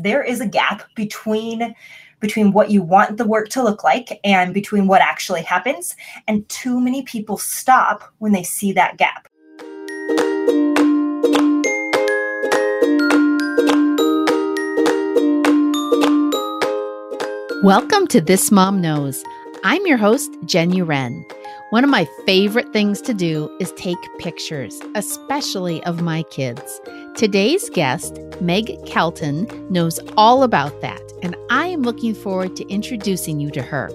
there is a gap between between what you want the work to look like and between what actually happens and too many people stop when they see that gap Welcome to This Mom Knows. I'm your host, Jen Uren. One of my favorite things to do is take pictures, especially of my kids. Today's guest, Meg Kelton, knows all about that, and I am looking forward to introducing you to her.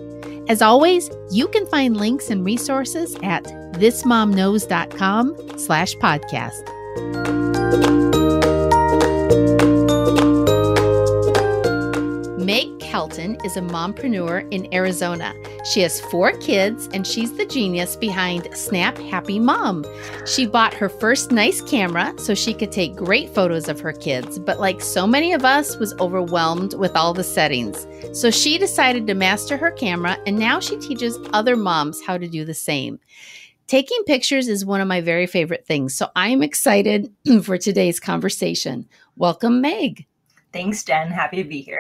As always, you can find links and resources at thismomknows.com slash podcast. Kelton is a mompreneur in Arizona. She has four kids and she's the genius behind Snap Happy Mom. She bought her first nice camera so she could take great photos of her kids, but like so many of us was overwhelmed with all the settings. So she decided to master her camera and now she teaches other moms how to do the same. Taking pictures is one of my very favorite things, so I'm excited for today's conversation. Welcome, Meg. Thanks, Jen. Happy to be here.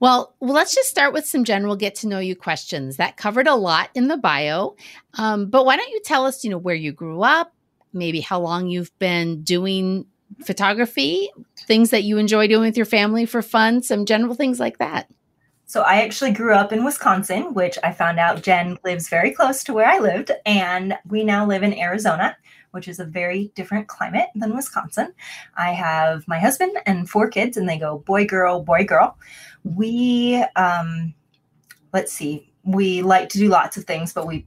Well, let's just start with some general get to know you questions. That covered a lot in the bio, um, but why don't you tell us, you know, where you grew up, maybe how long you've been doing photography, things that you enjoy doing with your family for fun, some general things like that. So I actually grew up in Wisconsin, which I found out Jen lives very close to where I lived, and we now live in Arizona which is a very different climate than Wisconsin. I have my husband and four kids, and they go boy, girl, boy, girl we um, let's see we like to do lots of things but we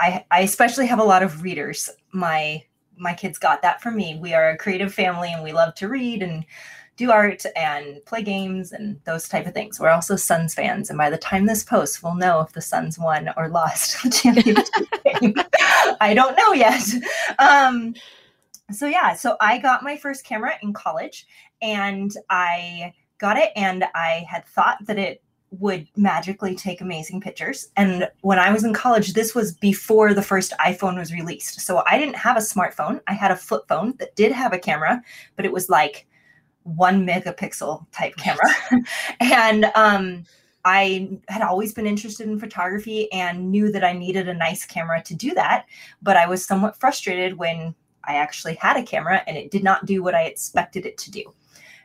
I, I especially have a lot of readers. My my kids got that from me. We are a creative family and we love to read and do art and play games and those type of things. We're also suns fans and by the time this posts we'll know if the suns won or lost the championship game i don't know yet. Um, so yeah so i got my first camera in college and i got it and I had thought that it would magically take amazing pictures. And when I was in college, this was before the first iPhone was released. So I didn't have a smartphone. I had a flip phone that did have a camera, but it was like one megapixel type camera. and um, I had always been interested in photography and knew that I needed a nice camera to do that. But I was somewhat frustrated when I actually had a camera and it did not do what I expected it to do.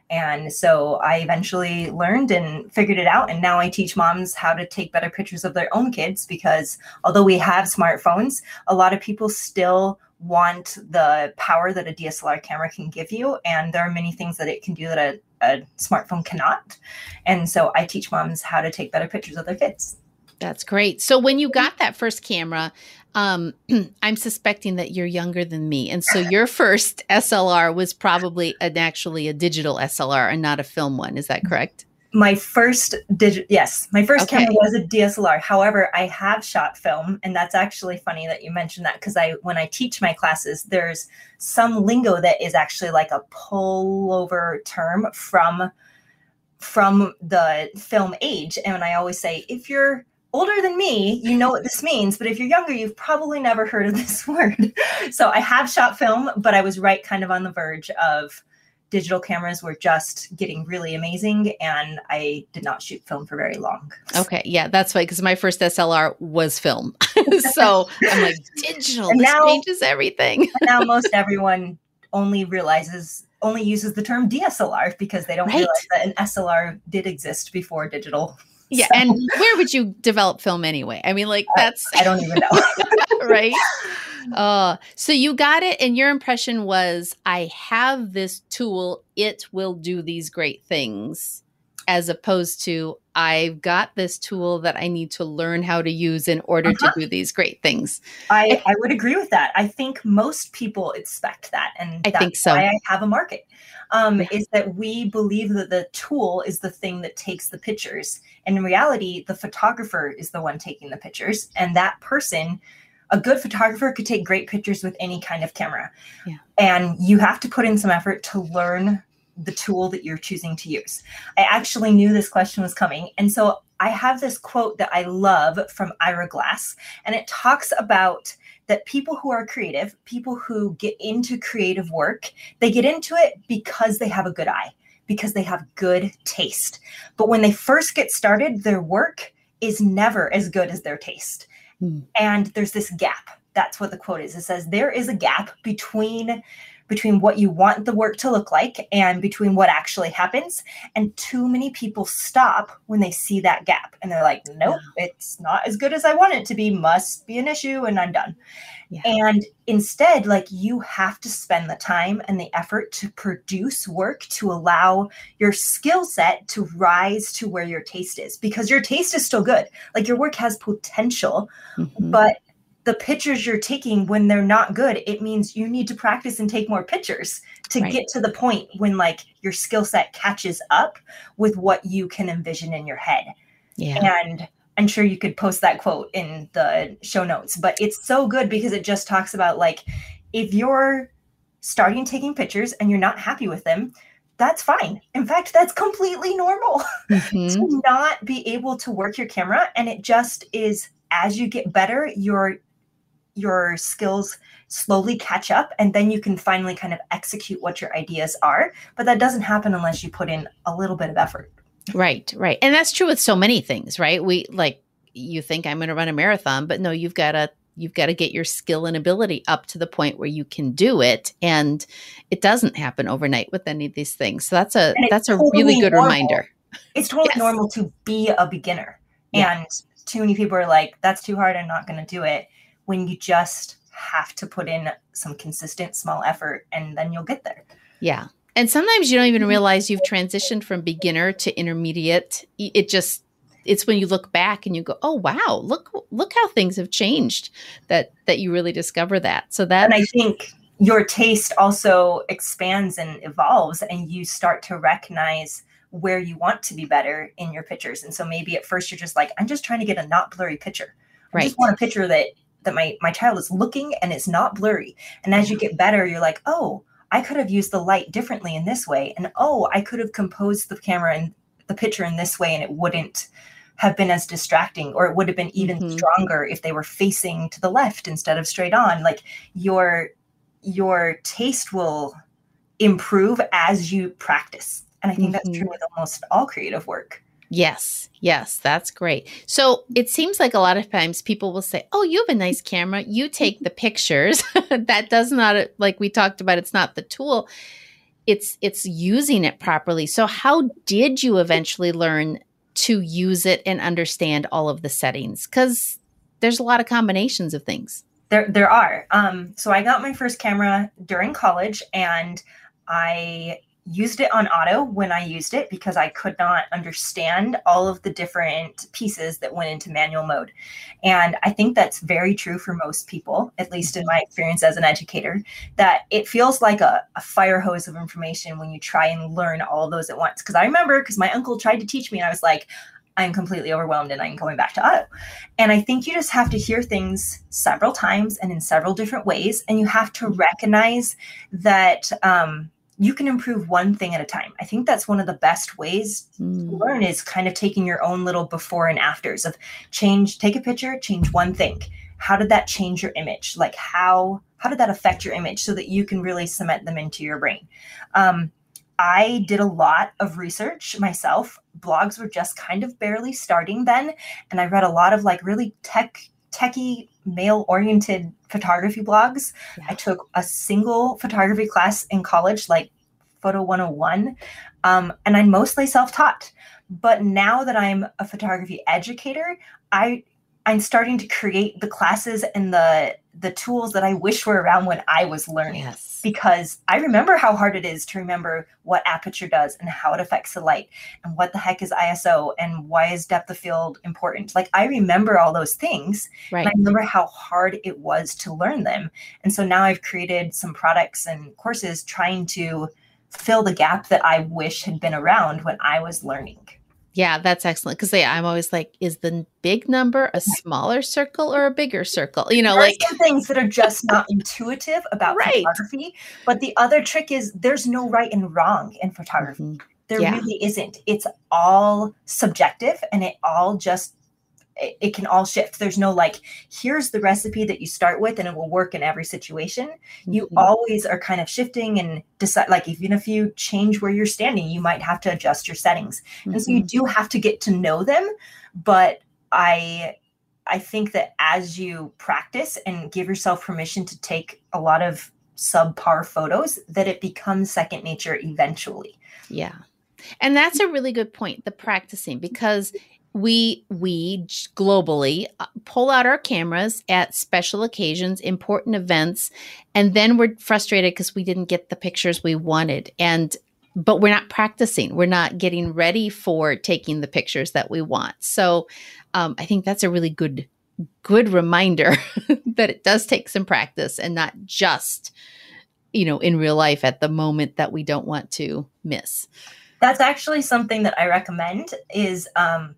And so I eventually learned and figured it out. And now I teach moms how to take better pictures of their own kids because although we have smartphones, a lot of people still want the power that a DSLR camera can give you. And there are many things that it can do that a, a smartphone cannot. And so I teach moms how to take better pictures of their kids. That's great. So when you got that first camera, um, I'm suspecting that you're younger than me, and so your first SLR was probably an actually a digital SLR and not a film one. Is that correct? My first digital, yes, my first okay. camera was a DSLR. However, I have shot film, and that's actually funny that you mentioned that because I, when I teach my classes, there's some lingo that is actually like a pullover term from from the film age, and I always say if you're older than me, you know what this means. But if you're younger, you've probably never heard of this word. so I have shot film, but I was right kind of on the verge of digital cameras were just getting really amazing and I did not shoot film for very long. Okay. Yeah, that's why because my first SLR was film. so I'm like, digital, and this now, changes everything. now most everyone only realizes only uses the term DSLR because they don't right. realize that an SLR did exist before digital yeah, so. and where would you develop film anyway? I mean, like that's I, I don't even know. right? Uh, so you got it, and your impression was, I have this tool, it will do these great things, as opposed to, I've got this tool that I need to learn how to use in order uh-huh. to do these great things. I, I would agree with that. I think most people expect that, and I think so. I have a market um, is that we believe that the tool is the thing that takes the pictures. And in reality, the photographer is the one taking the pictures. And that person, a good photographer, could take great pictures with any kind of camera. Yeah. And you have to put in some effort to learn the tool that you're choosing to use. I actually knew this question was coming. And so I have this quote that I love from Ira Glass, and it talks about that people who are creative, people who get into creative work, they get into it because they have a good eye. because they have good taste. But when they first get started, their work is never as good as their taste. Mm. And there's this gap. That's what the quote is. It says there is a gap between between what you want the work to look like and between what actually happens. And too many people stop when they see that gap and they're like, nope, yeah. it's not as good as I want it to be, must be an issue, and I'm done. Yeah. And instead, like you have to spend the time and the effort to produce work to allow your skill set to rise to where your taste is because your taste is still good. Like your work has potential, mm-hmm. but the pictures you're taking when they're not good it means you need to practice and take more pictures to right. get to the point when like your skill set catches up with what you can envision in your head yeah and i'm sure you could post that quote in the show notes but it's so good because it just talks about like if you're starting taking pictures and you're not happy with them that's fine. In fact, that's completely normal mm-hmm. to not be able to work your camera. And it just is as you get better, your your skills slowly catch up and then you can finally kind of execute what your ideas are. But that doesn't happen unless you put in a little bit of effort. Right right. And that's true with so many things right? We like you think i'm going to run a marathon but no you've got to you've got to get your skill and ability up to the point where you can do it and it doesn't happen overnight with any of these things. So that's a that's a totally really good normal. reminder. It's totally yes. normal to be a beginner. Yeah. and too many people are like that's too hard i'm not going to do it when you just have to put in some consistent small effort and then you'll get there. Yeah. And sometimes you don't even realize you've transitioned from beginner to intermediate. It just it's when you look back and you go, "Oh wow, look look how things have changed." That that you really discover that. So that And I think your taste also expands and evolves and you start to recognize where you want to be better in your pictures. And so maybe at first you're just like, I'm just trying to get a not blurry picture. I right. just want a picture that that my my child is looking and it's not blurry and as you get better you're like oh i could have used the light differently in this way and oh i could have composed the camera and the picture in this way and it wouldn't have been as distracting or it would have been even mm-hmm. stronger if they were facing to the left instead of straight on like your your taste will improve as you practice and i think mm-hmm. that's true mm-hmm. with almost all creative work Yes, yes, that's great. So it seems like a lot of times people will say, Oh, you have a nice camera. You take the pictures. that does not, like we talked about, it's not the tool. It's it's using it properly. So how did you eventually learn to use it and understand all of the settings? Because there's a lot of combinations of things. There there are. Um, so I got my first camera during college and I used it on auto when I used it because I could not understand all of the different pieces that went into manual mode. And I think that's very true for most people, at least in my experience as an educator, that it feels like a, a fire hose of information when you try and learn all those at once. Because I remember, because my uncle tried to teach me, and I was like, I'm completely overwhelmed and I'm going back to auto. And I think you just have to hear things several times and in several different ways. And you have to recognize that um, you can improve one thing at a time. I think that's one of the best ways mm. to learn is kind of taking your own little before and afters of change, take a picture, change one thing. How did that change your image? Like how how did that affect your image so that you can really cement them into your brain? Um, I did a lot of research myself. Blogs were just kind of barely starting then, and I read a lot of like really tech techie male oriented photography blogs. Yeah. I took a single photography class in college, like Photo 101, um, and I'm mostly self taught. But now that I'm a photography educator, I I'm starting to create the classes and the the tools that I wish were around when I was learning. Yes. Because I remember how hard it is to remember what aperture does and how it affects the light and what the heck is ISO and why is depth of field important. Like I remember all those things. Right. I remember how hard it was to learn them. And so now I've created some products and courses trying to fill the gap that I wish had been around when I was learning. Yeah, that's excellent. Because yeah, I'm always like, is the big number a smaller circle or a bigger circle? You know, there like some things that are just not intuitive about right. photography. But the other trick is there's no right and wrong in photography. Mm-hmm. There yeah. really isn't. It's all subjective and it all just it, it can all shift. There's no like, here's the recipe that you start with and it will work in every situation. Mm-hmm. You always are kind of shifting and decide, like, even if you change where you're standing, you might have to adjust your settings. Mm-hmm. And so you mm-hmm. do have to get to know them. But I, I think that as you practice and give yourself permission to take a lot of subpar photos, that it becomes second nature eventually. Yeah. And that's a really good point, the practicing, because we we globally uh, pull out our cameras at special occasions important events and then we're frustrated because we didn't get the pictures we wanted. And but we're not practicing. We're not getting ready for taking the pictures that we want. So um, i think that's a really good good reminder that it does take some practice and not just you know in real life at the moment that we don't want to miss. That's actually something that i recommend is um,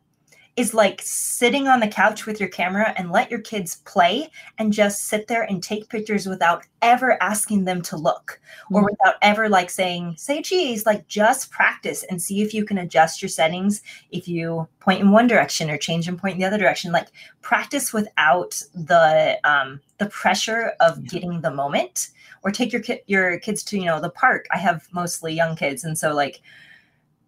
is like sitting on the couch with your camera and let your kids play and just sit there and take pictures without ever asking them to look or mm-hmm. without ever like saying say cheese like just practice and see if you can adjust your settings if you point in one direction or change and point in the other direction. Like practice without the um the pressure of getting the moment or take your ki- your kids to you know the park. I have mostly young kids and so like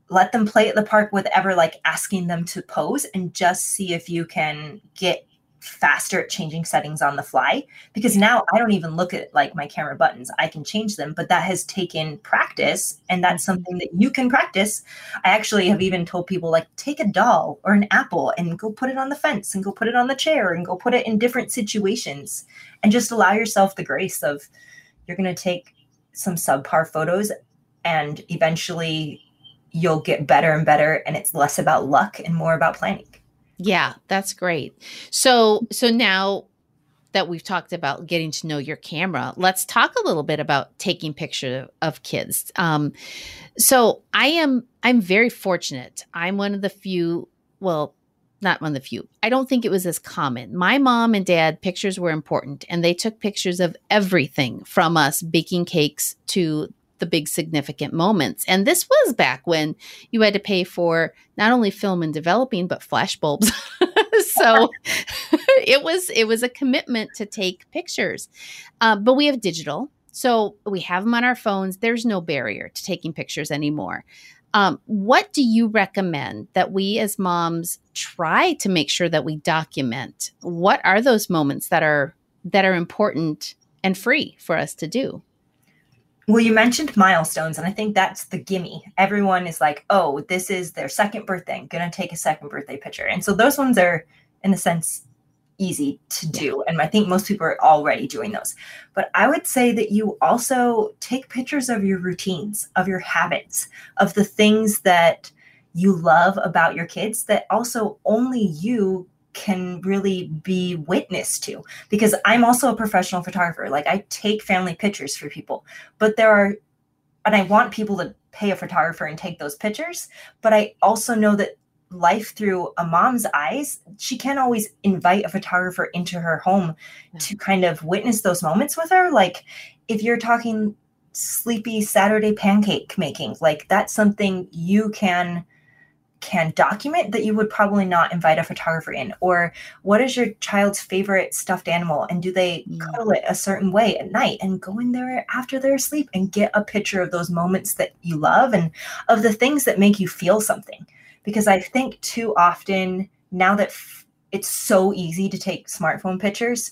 let them play at the park with ever like asking them to pose and just see if you can get faster at changing settings on the fly because now I don't even look at like my camera buttons. I can change them, but that has taken practice and that's mm-hmm. something that you can practice. I actually have even told people like take a doll or an apple and go put it on the fence and go put it on the chair and go put it in different situations and just allow yourself the grace of you're going to take some subpar photos and eventually you'll get better and better and it's less about luck and more about planning. Yeah, that's great. So so now that we've talked about getting to know your camera, let's talk a little bit about taking pictures of kids. Um, so I am I'm very fortunate. I'm one of the few, well, not one of the few. I don't think it was as common. My mom and dad pictures were important and they took pictures of everything from us baking cakes to the big significant moments. And this was back when you had to pay for not only film and developing, but flash bulbs. so it was it was a commitment to take pictures. Uh, but we have digital, so we have them on our phones. There's no barrier to taking pictures anymore. Um, what do you recommend that we as moms try to make sure that we document? What are those moments that are that are important and free for us to do? Well, you mentioned milestones, and I think that's the gimme. Everyone is like, oh, this is their second birthday. I'm going to take a second birthday picture. And so those ones are, in a sense, easy to do. And I think most people are already doing those. But I would say that you also take pictures of your routines, of your habits, of the things that you love about your kids that also only you can really be witness to because I'm also a professional photographer. Like I take family pictures for people, but there are, and I want people to pay a photographer and take those pictures. But I also know that life through a mom's eyes, she can't always invite a photographer into her home to kind of witness those moments with her. Like if you're talking sleepy Saturday pancake making, like that's something you can can document that you would probably not invite a photographer in or what is your child's favorite stuffed animal and do they mm. cuddle it a certain way at night and go in there after they're asleep and get a picture of those moments that you love and of the things that make you feel something because i think too often now that f- it's so easy to take smartphone pictures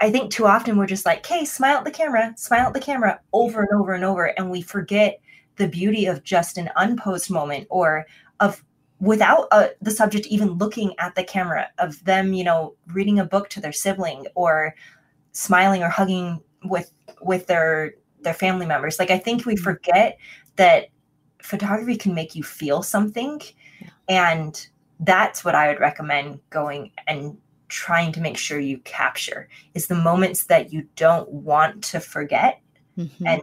I think too often we're just like, hey, smile at the camera, smile at the camera over and over and over. And we forget the beauty of just an unposed moment or of without uh, the subject even looking at the camera of them you know reading a book to their sibling or smiling or hugging with with their their family members like i think we mm-hmm. forget that photography can make you feel something and that's what i would recommend going and trying to make sure you capture is the moments that you don't want to forget mm-hmm. and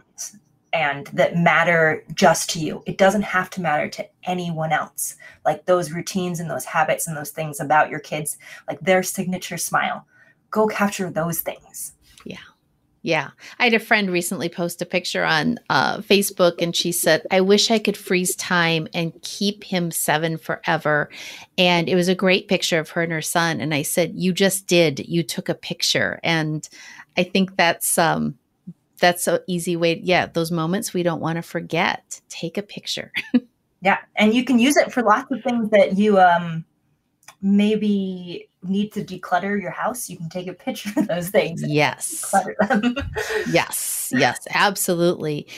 and that matter just to you. It doesn't have to matter to anyone else. Like those routines and those habits and those things about your kids, like their signature smile. Go capture those things. Yeah. Yeah. I had a friend recently post a picture on uh, Facebook and she said, I wish I could freeze time and keep him seven forever. And it was a great picture of her and her son. And I said, You just did. You took a picture. And I think that's, um, that's an easy way. Yeah, those moments we don't want to forget. Take a picture. yeah, and you can use it for lots of things that you um maybe need to declutter your house, you can take a picture of those things. Yes. them. yes. Yes, absolutely.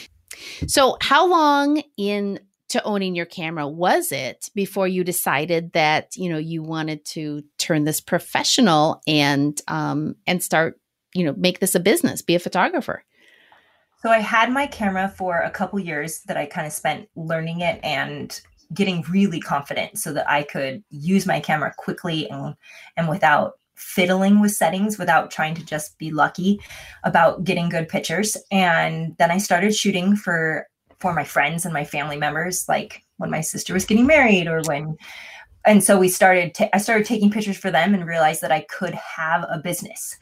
So, how long in to owning your camera was it before you decided that you know you wanted to turn this professional and um and start you know make this a business be a photographer so i had my camera for a couple years that i kind of spent learning it and getting really confident so that I could use my camera quickly and, and without fiddling with settings without trying to just be lucky about getting good pictures. And then i started shooting for for my friends and my family members like when my sister was getting married or when and so we started ta- i started taking pictures for them and realized that i could have a business.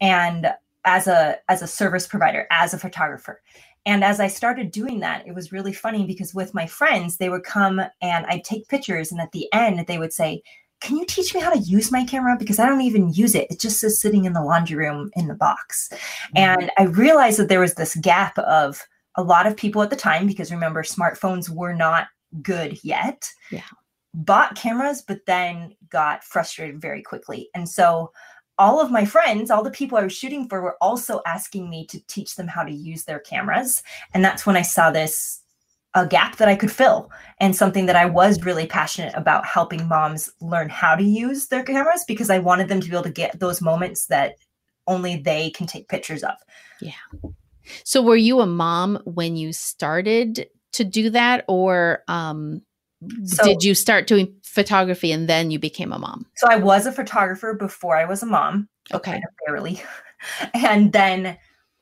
And as a as a service provider as a photographer and as I started doing that, it was really funny because with my friends, they would come and I'd take pictures. And at the end, they would say, Can you teach me how to use my camera? Because I don't even use it. It just is sitting in the laundry room in the box. Mm-hmm. And I realized that there was this gap of a lot of people at the time, because remember, smartphones were not good yet. Yeah. Bought cameras, but then got frustrated very quickly. And so all of my friends, all the people I was shooting for, were also asking me to teach them how to use their cameras. And that's when I saw this a gap that I could fill and something that I was really passionate about helping moms learn how to use their cameras because I wanted them to be able to get those moments that only they can take pictures of. Yeah. So were you a mom when you started to do that or um so, did you start doing photography and then you became a mom? So I was a photographer before I was a mom. Okay. Kind of barely. and then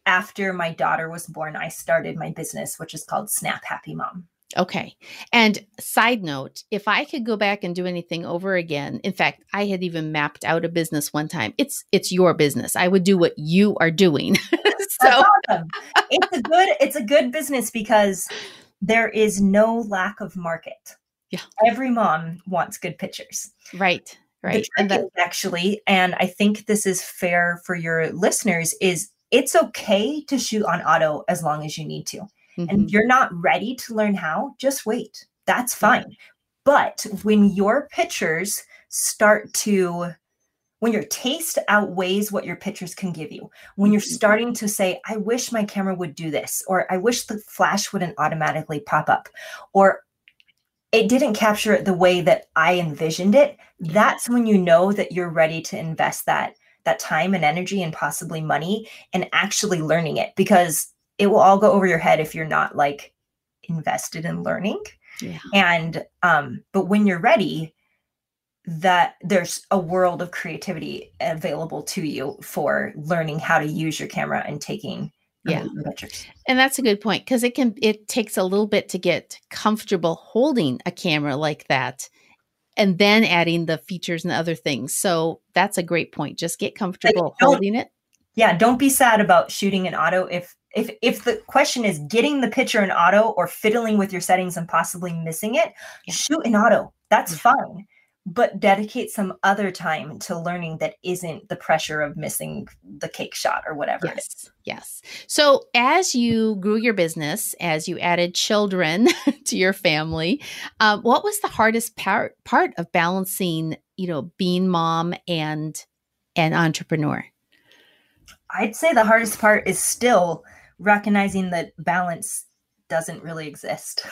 after my daughter was born, I started my business, which is called Snap Happy Mom. Okay. And side note, if I could go back and do anything over again, in fact, I had even mapped out a business one time. It's it's your business. I would do what you are doing. so awesome. it's a good it's a good business because there is no lack of market. Yeah. Every mom wants good pictures. Right. Right. and that- actually, and I think this is fair for your listeners, is it's okay to shoot on auto as long as you need to. Mm-hmm. And you're not ready to learn how, just wait. That's fine. But when your pictures start to when your taste outweighs what your pictures can give you, when you're mm-hmm. starting to say, I wish my camera would do this, or I wish the flash wouldn't automatically pop up, or it didn't capture it the way that I envisioned it, that's when you know that you're ready to invest that that time and energy and possibly money and actually learning it because it will all go over your head if you're not like invested in learning. Yeah. And um but when you're ready that there's a world of creativity available to you for learning how to use your camera and taking yeah. And that's a good point because it can it takes a little bit to get comfortable holding a camera like that and then adding the features and other things. So that's a great point just get comfortable holding it. Yeah don't be sad about shooting in auto if if if the question is getting the picture in auto or fiddling with your settings and possibly missing it yeah. shoot in auto. That's yeah. fine but dedicate some other time to learning that isn't the pressure of missing the cake shot or whatever. Yes. Yes. So as you grew your business, as you added children to your family, um, what was the hardest part part of balancing, you know, being mom and an entrepreneur? I'd say the hardest part is still recognizing that balance doesn't really exist.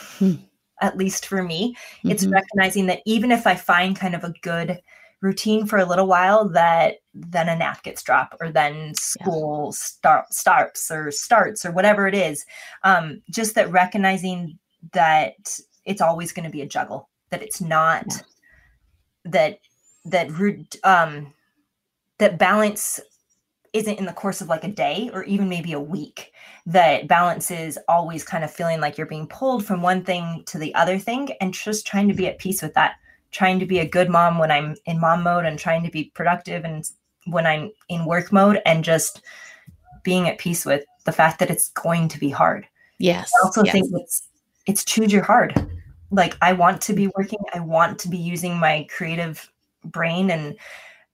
At least for me. Mm-hmm. It's recognizing that even if I find kind of a good routine for a little while, that then a nap gets dropped or then school yeah. start, starts or starts or whatever it is. Um, just that recognizing that it's always going to be a juggle, that it's not yeah. that that um that balance isn't in the course of like a day or even maybe a week that balance is always kind of feeling like you're being pulled from one thing to the other thing and just trying to be mm-hmm. at peace with that trying to be a good mom when i'm in mom mode and trying to be productive and when i'm in work mode and just being at peace with the fact that it's going to be hard. Yes. I also yes. think it's it's choose your hard. Like I want to be mm-hmm. working, I want to be using my creative brain and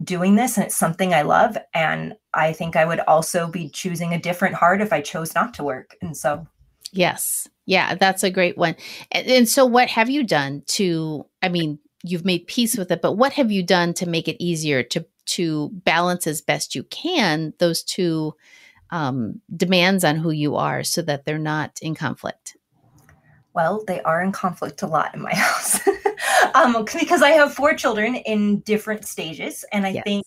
doing this and it's something I love and I think I would also be choosing a different heart if I chose not to work. And so Yes. Yeah, that's a great one. And, and so what have you done to I mean, you've made peace with it, but what have you done to make it easier to to balance as best you can those two um, demands on who you are so that they're not in conflict? Well, they are in conflict a lot in my house um, because I have four children in different stages, and I yes. think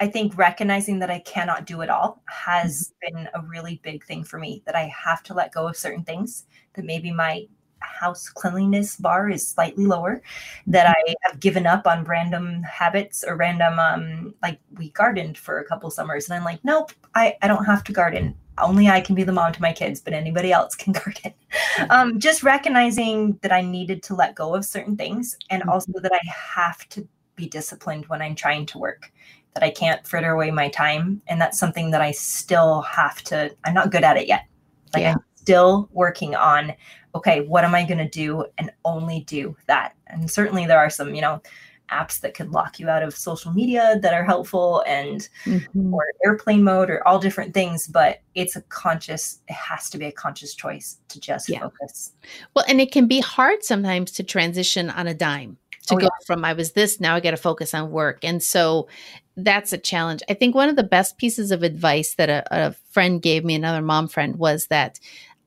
I think recognizing that I cannot do it all has mm-hmm. been a really big thing for me. That I have to let go of certain things. That maybe my house cleanliness bar is slightly lower that mm-hmm. i have given up on random habits or random um like we gardened for a couple summers and i'm like nope i i don't have to garden only i can be the mom to my kids but anybody else can garden um just recognizing that i needed to let go of certain things and mm-hmm. also that i have to be disciplined when i'm trying to work that i can't fritter away my time and that's something that i still have to i'm not good at it yet like yeah. i'm still working on okay, what am I going to do and only do that? And certainly there are some, you know, apps that could lock you out of social media that are helpful and mm-hmm. or airplane mode or all different things but it's a conscious it has to be a conscious choice to just yeah. focus well and it can be hard sometimes to transition on a dime to oh, go yeah. from i was this now i got to focus on work and so that's a challenge i think one of the best pieces of advice that a, a friend gave me another mom friend was that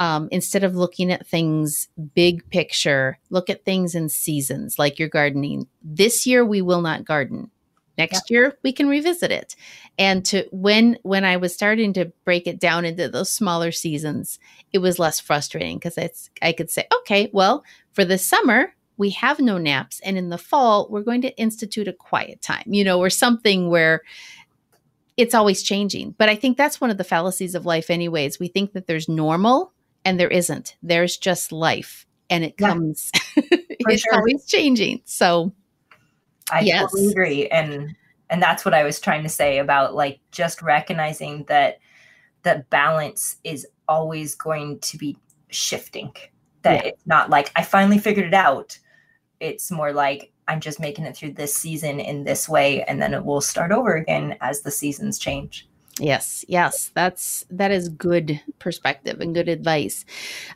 um, instead of looking at things big picture, look at things in seasons like you're gardening. This year we will not garden. Next yeah. year we can revisit it. And to when when I was starting to break it down into those smaller seasons, it was less frustrating because it's I could say, okay, well, for the summer we have no naps and in the fall we're going to institute a quiet time, you know, or something where it's always changing. But I think that's one of the fallacies of life anyways. We think that there's normal and there isn't. There's just life, and it comes. it's sure. always changing. So, I yes. totally agree, and and that's what I was trying to say about like just recognizing that that balance is always going to be shifting. That yeah. it's not like I finally figured it out. It's more like I'm just making it through this season in this way, and then it will start over again as the seasons change. Yes, yes, that's that is good perspective and good advice.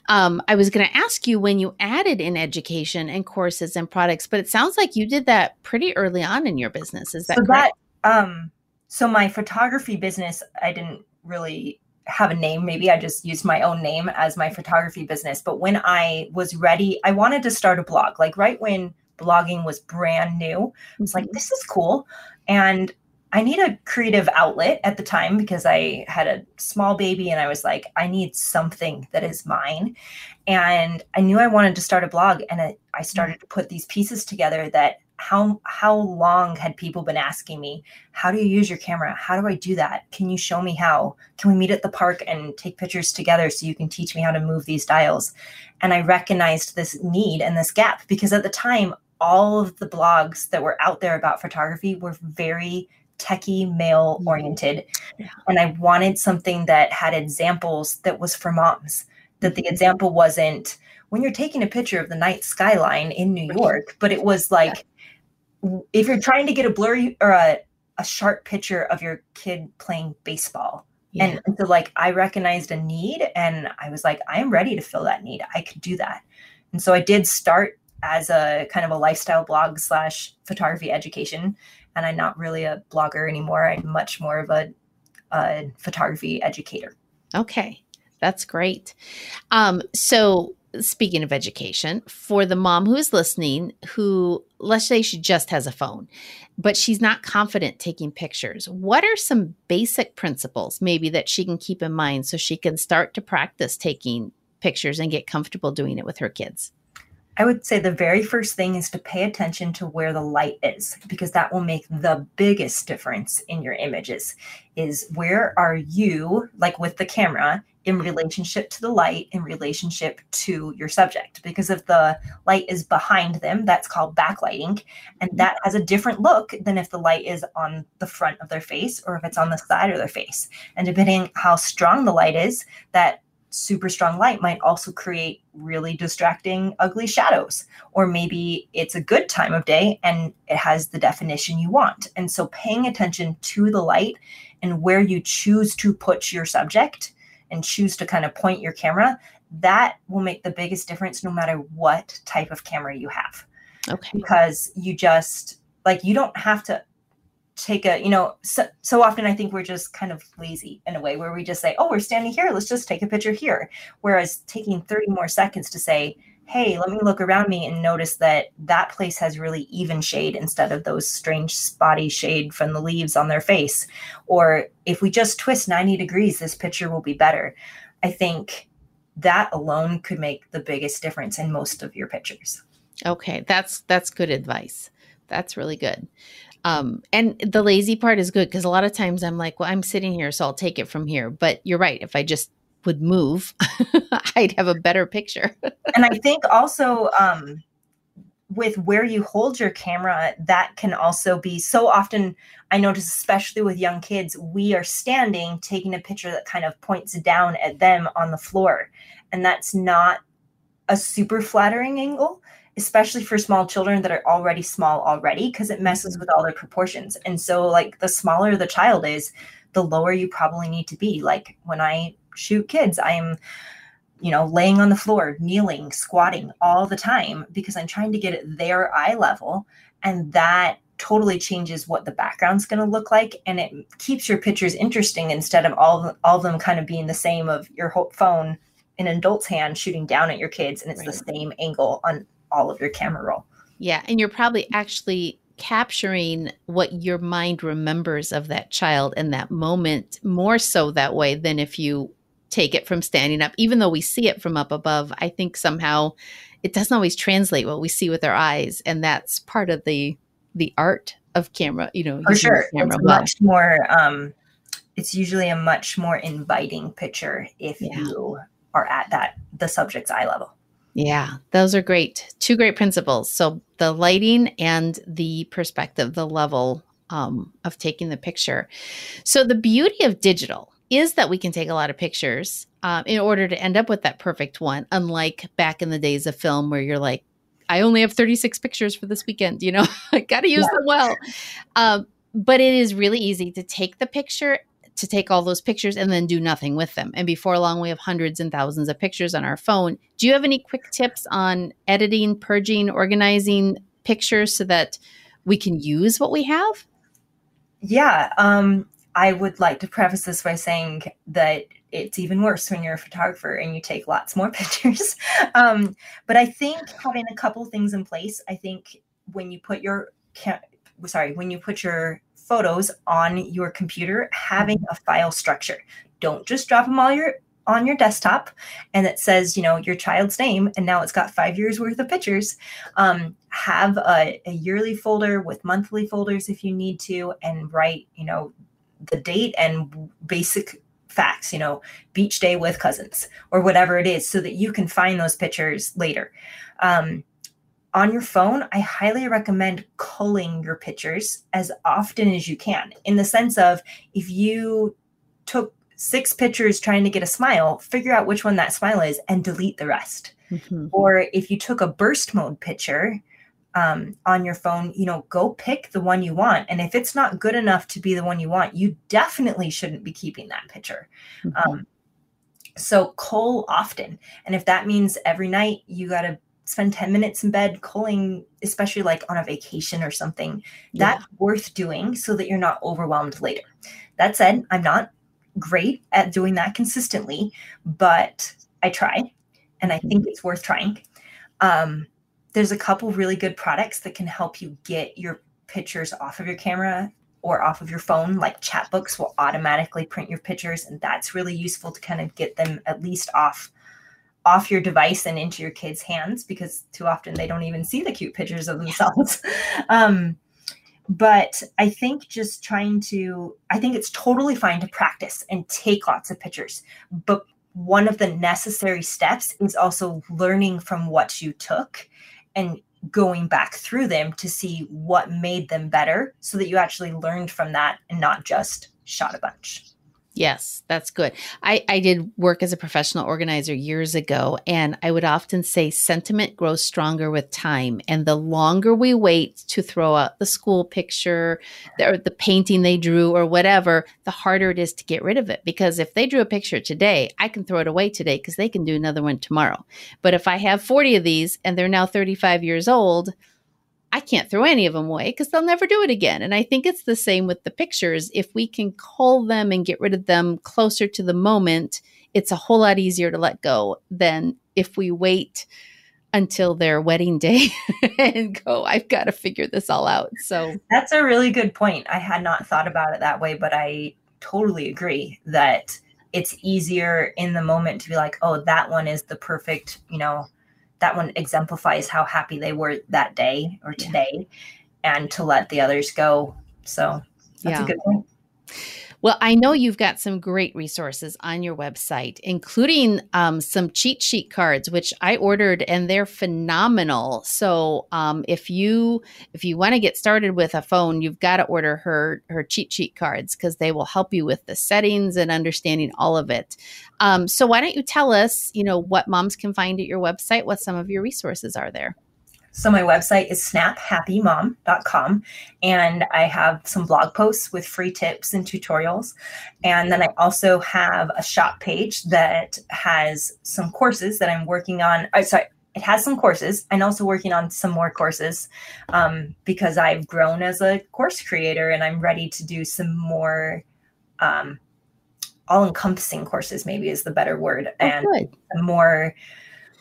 Um, I was going to ask you when you added in education and courses and products, but it sounds like you did that pretty early on in your business. Is that so correct? That, um, so my photography business, I didn't really have a name. Maybe I just used my own name as my photography business. But when I was ready, I wanted to start a blog. Like right when blogging was brand new, I was like, mm-hmm. this is cool. And I need a creative outlet at the time because I had a small baby and I was like, I need something that is mine. And I knew I wanted to start a blog and I mm-hmm. started to put these pieces together that how how long had people been asking me how do you use your camera how do i do that can you show me how can we meet at the park and take pictures together so you can teach me how to move these dials and i recognized this need and this gap because at the time all of the blogs that were out there about photography were very techie male mm-hmm. oriented yeah. and i wanted something that had examples that was for moms that the mm-hmm. example wasn't when you're taking a picture of the night skyline in new york but it was like yeah. if you're trying to get a blurry or a, a sharp picture of your kid playing baseball yeah. and, and so like i recognized a need and i was like i am ready to fill that need i could do that and so i did start as a kind of a lifestyle blog slash photography education and I'm not really a blogger anymore. I'm much more of a, a photography educator. Okay, that's great. Um, so, speaking of education, for the mom who is listening, who let's say she just has a phone, but she's not confident taking pictures, what are some basic principles maybe that she can keep in mind so she can start to practice taking pictures and get comfortable doing it with her kids? I would say the very first thing is to pay attention to where the light is because that will make the biggest difference in your images. Is where are you, like with the camera, in relationship to the light, in relationship to your subject. Because if the light is behind them, that's called backlighting. And that has a different look than if the light is on the front of their face or if it's on the side of their face. And depending how strong the light is, that super strong light might also create really distracting, ugly shadows. Or maybe it's a good time of day and it has the definition you want. And so paying attention to the light and where you choose to put your subject and choose to kind of point your camera, that will make the biggest difference no matter what type of camera you have. Okay. Because you just like you don't have to take a you know so, so often i think we're just kind of lazy in a way where we just say oh we're standing here. Let's just take a picture here. Whereas taking 30 more seconds to say hey let me look around me and notice that that place has really even shade instead of those strange spotty shade from the leaves on their face. Or if we just twist 90 degrees this picture will be better. I think that alone could make the biggest difference in most of your pictures. Okay. That's that's good advice. That's really good um, and the lazy part is good because a lot of times I'm like, well, I'm sitting here, so I'll take it from here. But you're right. If I just would move, I'd have a better picture. and I think also um, with where you hold your camera, that can also be so often. I notice, especially with young kids, we are standing taking a picture that kind of points down at them on the floor. And that's not a super flattering angle especially for small children that are already small already because it messes with all their proportions and so like the smaller the child is the lower you probably need to be like when i shoot kids i'm you know laying on the floor kneeling squatting all the time because i'm trying to get at their eye level and that totally changes what the background's going to look like and it keeps your pictures interesting instead of all all of them kind of being the same of your phone in an adult's hand shooting down at your kids and it's right. the same angle on all of your camera roll. Yeah. And you're probably actually capturing what your mind remembers of that child in that moment more so that way than if you take it from standing up even though we see it from up above i think somehow it doesn't always translate what we see with our eyes and that's part of the the art of camera you know for sure it's well. much more um it's usually a much more inviting picture if yeah. you are at that the subject's eye level yeah, those are great. Two great principles. So the lighting and the perspective, the level um, of taking the picture. So the beauty of digital is that we can take a lot of pictures um, in order to end up with that perfect one, unlike back in the days of film where you're like, I only have 36 pictures for this weekend, you know, I got to use yeah. them well. Um, but it is really easy to take the picture to take all those pictures and then do nothing with them. And before long, we have hundreds and thousands of pictures on our phone. Do you have any quick tips on editing, purging, organizing pictures so that we can use what we have? Yeah. Um, I would like to preface this by saying that it's even worse when you're a photographer and you take lots more pictures. um, but I think having a couple things in place, I think when you put your sorry, when you put your photos on your computer having a file structure. Don't just drop them all your on your desktop and it says you know your child's name and now it's got five years worth of pictures um, have a, a yearly folder with monthly folders if you need to and write you know the date and basic facts you know beach day with cousins or whatever it is so that you can find those pictures later um, on your phone, I highly recommend culling your pictures as often as you can, in the sense of if you took six pictures trying to get a smile, figure out which one that smile is and delete the rest. Mm-hmm. Or if you took a burst mode picture um, on your phone, you know, go pick the one you want. And if it's not good enough to be the one you want, you definitely shouldn't be keeping that picture. Mm-hmm. Um, so cull often. And if that means every night you got to spend 10 minutes in bed calling especially like on a vacation or something yeah. that's worth doing so that you're not overwhelmed later. That said i'm not great at doing that consistently but i try and i think it's worth trying. Um, there's a couple really good products that can help you get your pictures off of your camera or off of your phone like chatbooks will automatically print your pictures and that's really useful to kind of get them at least off off your device and into your kids' hands because too often they don't even see the cute pictures of themselves. um, but I think just trying to, I think it's totally fine to practice and take lots of pictures. But one of the necessary steps is also learning from what you took and going back through them to see what made them better so that you actually learned from that and not just shot a bunch. Yes, that's good. I, I did work as a professional organizer years ago, and I would often say sentiment grows stronger with time. And the longer we wait to throw out the school picture or the painting they drew or whatever, the harder it is to get rid of it. Because if they drew a picture today, I can throw it away today because they can do another one tomorrow. But if I have 40 of these and they're now 35 years old, I can't throw any of them away because they'll never do it again. And I think it's the same with the pictures. If we can cull them and get rid of them closer to the moment, it's a whole lot easier to let go than if we wait until their wedding day and go, I've got to figure this all out. So that's a really good point. I had not thought about it that way, but I totally agree that it's easier in the moment to be like, oh, that one is the perfect, you know, that one exemplifies how happy they were that day or today yeah. and to let the others go so that's yeah. a good point well, I know you've got some great resources on your website, including um, some cheat sheet cards, which I ordered, and they're phenomenal. So, um, if you if you want to get started with a phone, you've got to order her her cheat sheet cards because they will help you with the settings and understanding all of it. Um, so, why don't you tell us, you know, what moms can find at your website? What some of your resources are there? So my website is snaphappymom.com and I have some blog posts with free tips and tutorials. And then I also have a shop page that has some courses that I'm working on. Oh, sorry, it has some courses and also working on some more courses um, because I've grown as a course creator and I'm ready to do some more um, all-encompassing courses maybe is the better word oh, and more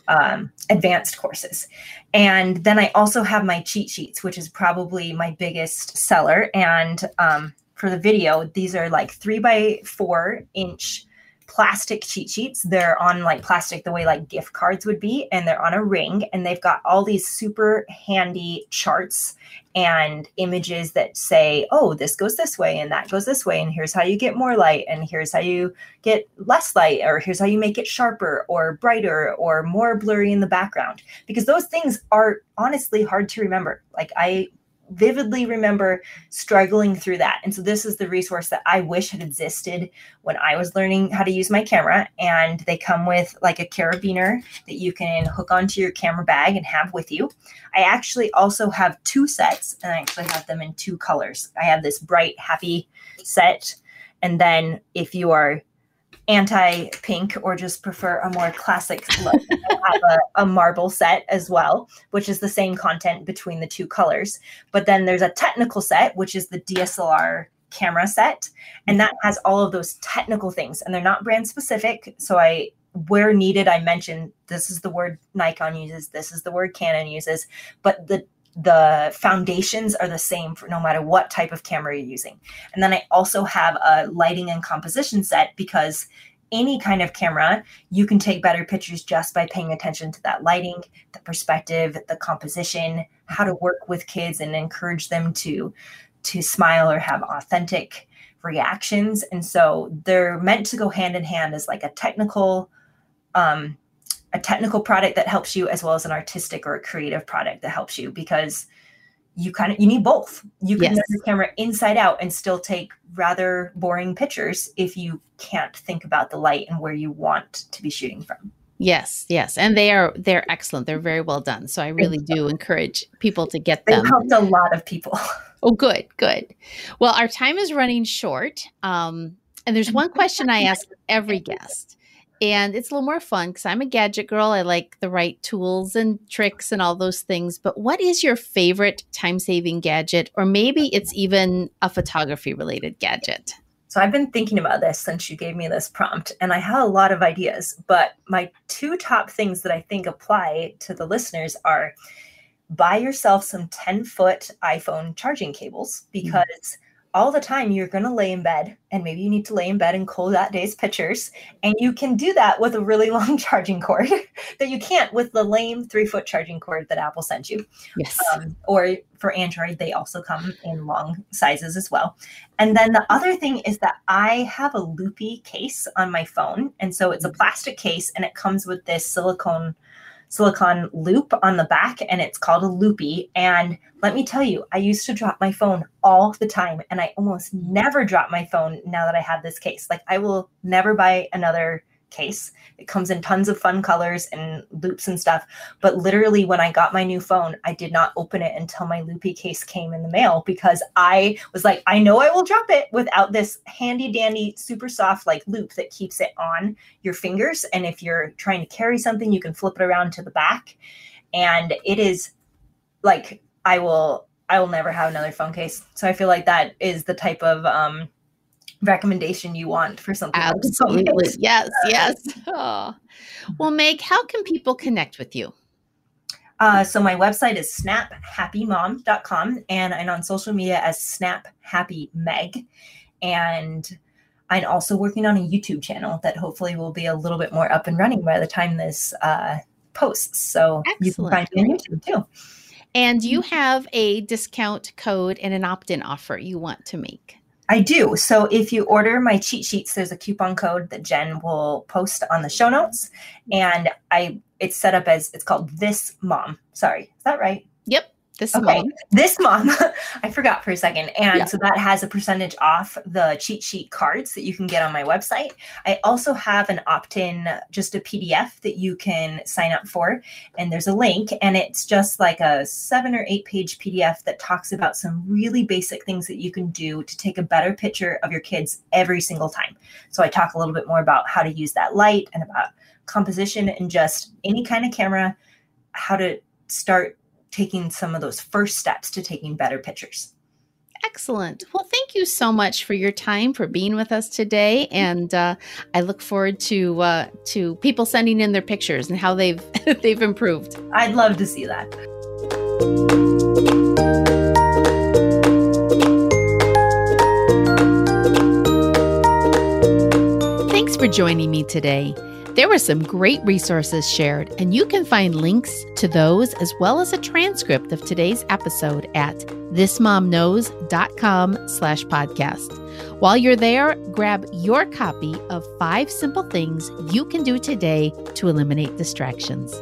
um, advanced courses. And then I also have my cheat sheets, which is probably my biggest seller. And um, for the video, these are like three by four inch plastic cheat sheets. They're on like plastic the way like gift cards would be, and they're on a ring, and they've got all these super handy charts and images that say, oh, this goes this way and that goes this way, and here's how you get more light, and here's how you get less light, or here's how you make it sharper or brighter or more blurry in the background. Because those things are honestly hard to remember. Like I vividly remember struggling through that. And so this is the resource that I wish had existed when I was learning how to use my camera. And they come with like a carabiner that you can hook onto your camera bag and have with you. I actually also have two sets and I actually have them in two colors. I have this bright, happy set. And then if you are anti pink or just prefer a more classic look, have a, a, marble set as well, which is the same content between the two colors. But then there's a technical set, which is the DSLR camera set, and that has all of those technical things, and they're not brand specific. So I where needed, I mentioned this is the word Nikon uses, this is the word Canon uses, but the the foundations are the same for no matter what type of camera you're using. And then I also have a lighting and composition set because any kind of camera, you can take better pictures just by paying attention to that lighting, the perspective, the composition, how to work with kids and encourage them to to smile or have authentic reactions. And so they're meant to go hand in hand as like a technical um, a technical product that helps you as well as an artistic or a creative product that helps you because you kind of you need both. You can yes. the camera inside out and still take rather boring pictures if you can't think about the light and where you want to be shooting from. Yes yes. And they are they're excellent. They're very well done. So i really do encourage people to get them. they helped a lot of people. Oh good good. Well our time is running short um, and there's one question i ask every guest and it's a little more fun because I'm a gadget girl. I like the right tools and tricks and all those things. But what is your favorite time saving gadget? Or maybe it's even a photography related gadget. So I've been thinking about this since you gave me this prompt, and I have a lot of ideas. But my two top things that I think apply to the listeners are buy yourself some 10 foot iPhone charging cables mm. because. Mm-hmm all the time you're going to lay in bed and maybe you need to lay in bed and cull that day's pictures and you can do that with a really long charging cord that you can't with the lame three foot charging cord that apple sent you. Yes. Um, or for android they also come in long sizes as well. And then the other thing is that i have a loopy case on my phone and so it's a mm-hmm. plastic case and it comes with this silicone silicone loop on the back and it's called a loopy. And let me tell you, I used to drop my phone all the time and I almost never drop my phone now that I have this case. Like I will never buy another case. It comes in tons of fun colors and loops and stuff. But literally, when I got my new phone, I did not open it until my loopy case came in the mail because I was like, I know I will drop it without this handy dandy, super soft like loop that keeps it on your fingers. And if you're trying to carry something, you can flip it around to the back. And it is like, I will. I will never have another phone case. So I feel like that is the type of um, recommendation you want for something. Absolutely. Like yes, yes. Oh. Well, Meg, how can people connect with you? Uh, so my website is snaphappymom.com and I'm on social media as snaphappymeg. And I'm also working on a YouTube channel that hopefully will be a little bit more up and running by the time this uh, posts. So Excellent. you can find me on YouTube too. And you have a discount code and an opt in offer you want to make. I do. So if you order my cheat sheets, there's a coupon code that Jen will post on the show notes. And I it's set up as it's called this mom. Sorry, is that right? This okay. mom. This mom. I forgot for a second. And yeah. so that has a percentage off the cheat sheet cards that you can get on my website. I also have an opt in, just a PDF that you can sign up for. And there's a link, and it's just like a seven or eight page PDF that talks about some really basic things that you can do to take a better picture of your kids every single time. So I talk a little bit more about how to use that light and about composition and just any kind of camera, how to start taking some of those first steps to taking better pictures. Excellent. Well, thank you so much for your time for being with us today, and uh, I look forward to uh, to people sending in their pictures and how they've they've improved. I'd love to see that. Thanks for joining me today. There were some great resources shared, and you can find links to those as well as a transcript of today's episode at thismomknows.com slash podcast. While you're there, grab your copy of five simple things you can do today to eliminate distractions.